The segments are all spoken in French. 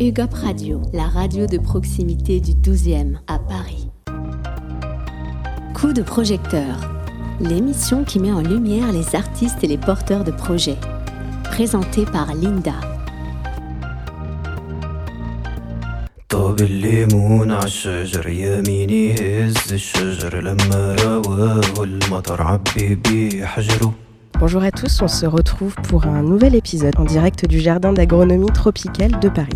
UGOP Radio, la radio de proximité du 12e à Paris. Coup de projecteur, l'émission qui met en lumière les artistes et les porteurs de projets. Présentée par Linda. طاب الليمون عالشجر يميني هز الشجر لما رواه المطر عبي بيه حجره Bonjour à tous, on se retrouve pour un nouvel épisode en direct du Jardin d'agronomie tropicale de Paris.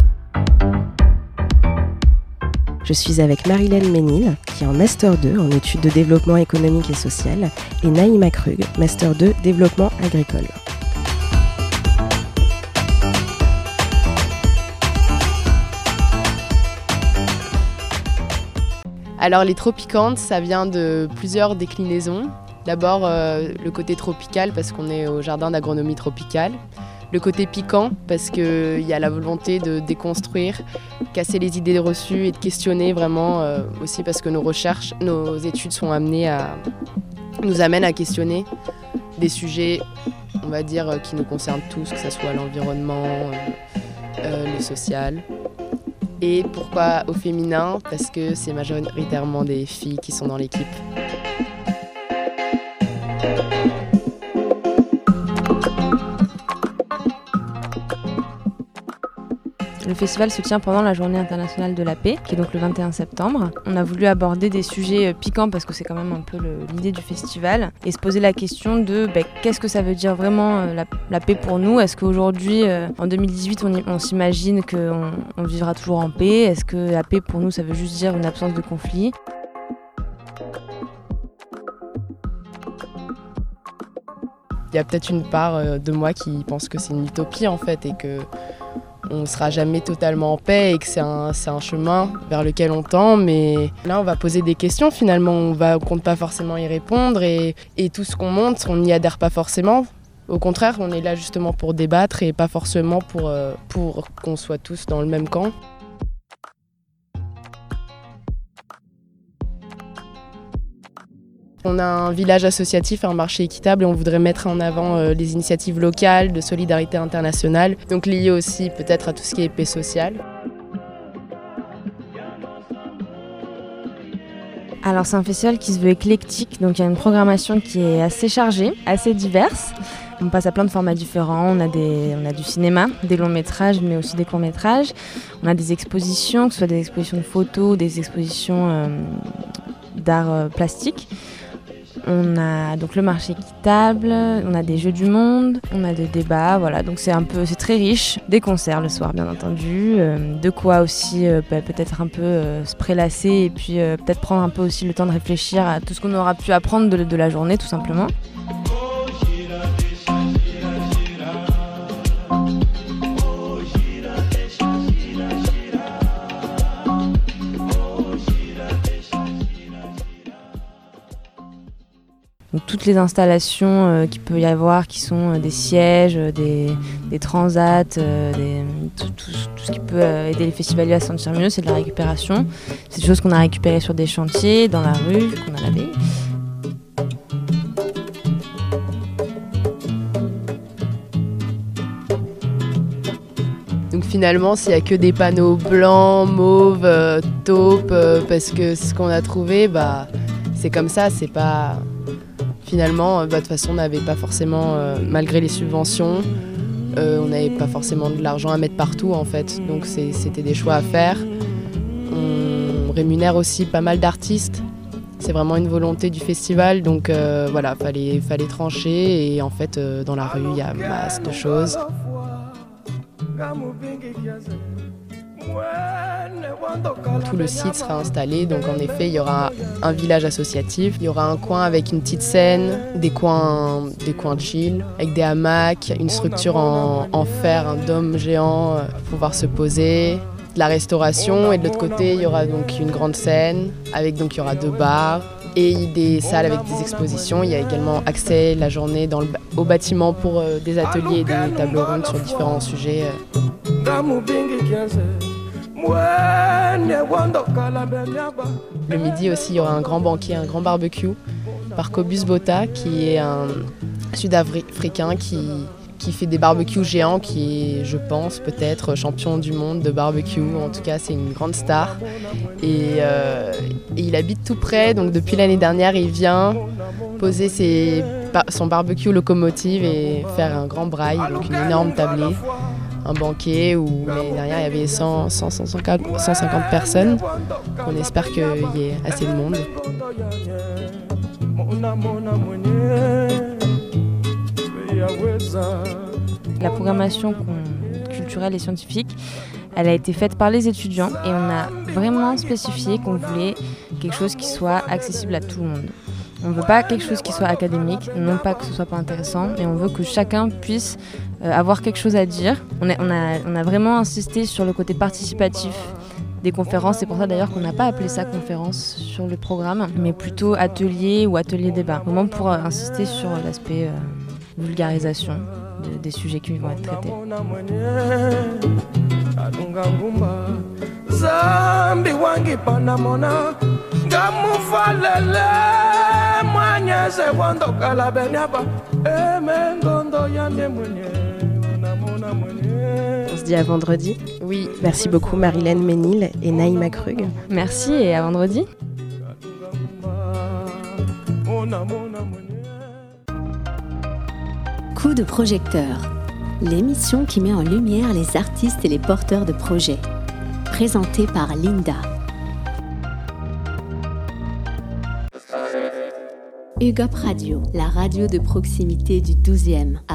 Je suis avec Marilène Ménil, qui est en Master 2 en études de développement économique et social, et Naïma Krug, Master 2 développement agricole. Alors les tropicantes, ça vient de plusieurs déclinaisons. D'abord euh, le côté tropical parce qu'on est au jardin d'agronomie tropicale. Le côté piquant parce qu'il y a la volonté de déconstruire, casser les idées reçues et de questionner vraiment euh, aussi parce que nos recherches, nos études nous amènent à questionner des sujets, on va dire, euh, qui nous concernent tous, que ce soit l'environnement, le social. Et pourquoi au féminin? Parce que c'est majoritairement des filles qui sont dans l'équipe. Le festival se tient pendant la journée internationale de la paix, qui est donc le 21 septembre. On a voulu aborder des sujets euh, piquants parce que c'est quand même un peu l'idée du festival et se poser la question de bah, qu'est-ce que ça veut dire vraiment euh, la, paix pour nous? Est-ce qu'aujourd'hui, euh, en 2018, on, s'imagine qu'on on vivra toujours en paix? Est-ce que la paix pour nous, ça veut juste dire une absence de conflit? Il y a peut-être une part de moi qui pense que c'est une utopie en fait et que on ne sera jamais totalement en paix et que c'est un, chemin vers lequel on tend. Mais là, on va poser des questions finalement. On ne compte pas forcément y répondre et, et tout ce qu'on montre, on n'y adhère pas forcément. Au contraire, on est là justement pour débattre et pas forcément pour, euh, pour qu'on soit tous dans le même camp. On a un village associatif, un marché équitable et on voudrait mettre en avant euh, les initiatives locales de solidarité internationale, donc liées aussi peut-être à tout ce qui est paix sociale. Alors c'est un festival qui se veut éclectique, donc il y a une programmation qui est assez chargée, assez diverse. On passe à plein de formats différents, on a, du cinéma, des longs métrages, mais aussi des courts métrages. On a des expositions, que ce soit des expositions de photos, des expositions euh, d'art euh, plastique. On a donc le marché équitable, on a des jeux du monde, on a des débats, voilà. Donc c'est un peu, c'est très riche. Des concerts le soir, bien entendu. Euh, de quoi aussi euh, bah, peut-être un peu euh, se prélasser et puis peut-être prendre un peu aussi le temps de réfléchir à tout ce qu'on aura pu apprendre de la journée, tout simplement. Toutes les installations euh, qu'il peut y avoir, qui sont euh, des sièges, euh, des, transats, tout, ce qui peut aider les festivaliers à se sentir mieux, c'est de la récupération. C'est des choses qu'on a récupérées sur des chantiers, dans la rue, qu'on a lavé. Donc finalement, s'il n'y a que des panneaux blancs, mauves, taupes, parce que ce qu'on a trouvé, bah, c'est comme ça, c'est pas finalement, euh, bah, de toute façon, on n'avait pas forcément, euh, malgré les subventions, euh, on n'avait pas forcément de l'argent à mettre partout en fait. Donc c'était des choix à faire. On rémunère aussi pas mal d'artistes. C'est vraiment une volonté du festival, donc voilà, fallait, fallait trancher. Et en fait, dans la rue, il y a masse de choses. Tout le site sera installé, donc en effet, il y aura un village associatif, il y aura un coin avec une petite scène, des coins, des coins chill, avec des hamacs, une structure en, fer, un dôme géant euh, pour pouvoir se poser, de la restauration, et de l'autre côté, il y aura donc une grande scène, avec donc il y aura deux bars, et des salles avec des expositions. Il y a également accès la journée au bâtiment pour euh, des ateliers et des tables rondes sur différents sujets. Le midi aussi, il y aura un grand banquet, un grand barbecue par Cobus Bota, qui est un Sud-Africain qui, fait des barbecues géants, qui est, je pense, peut-être champion du monde de barbecue. En tout cas, c'est une grande star. Et, euh, il habite tout près, donc depuis l'année dernière, il vient poser son barbecue locomotive et faire un grand braille, donc une énorme tablée un banquet où l'année dernière il y avait 100, 100, 150, 150 personnes. On espère qu'il y ait assez de monde. La programmation culturelle et scientifique, elle a été faite par les étudiants et on a vraiment spécifié qu'on voulait quelque chose qui soit accessible à tout le monde. On ne veut pas quelque chose qui soit académique, non pas que ce soit pas intéressant, mais on veut que chacun puisse euh, avoir quelque chose à dire. On a, vraiment insisté sur le côté participatif des conférences. C'est pour ça d'ailleurs qu'on n'a pas appelé ça conférence sur le programme, mais plutôt atelier ou atelier débat. Vraiment pour euh, insister sur l'aspect euh, vulgarisation de, des sujets qui vont être traités. On se dit à vendredi. Oui. Merci beaucoup Marilène Ménil et Naïma Krug. Merci et à vendredi. Coup de projecteur, l'émission qui met en lumière les artistes et les porteurs de projets. Présentée par Linda. UGOP Radio, la radio de proximité du 12e à Paris.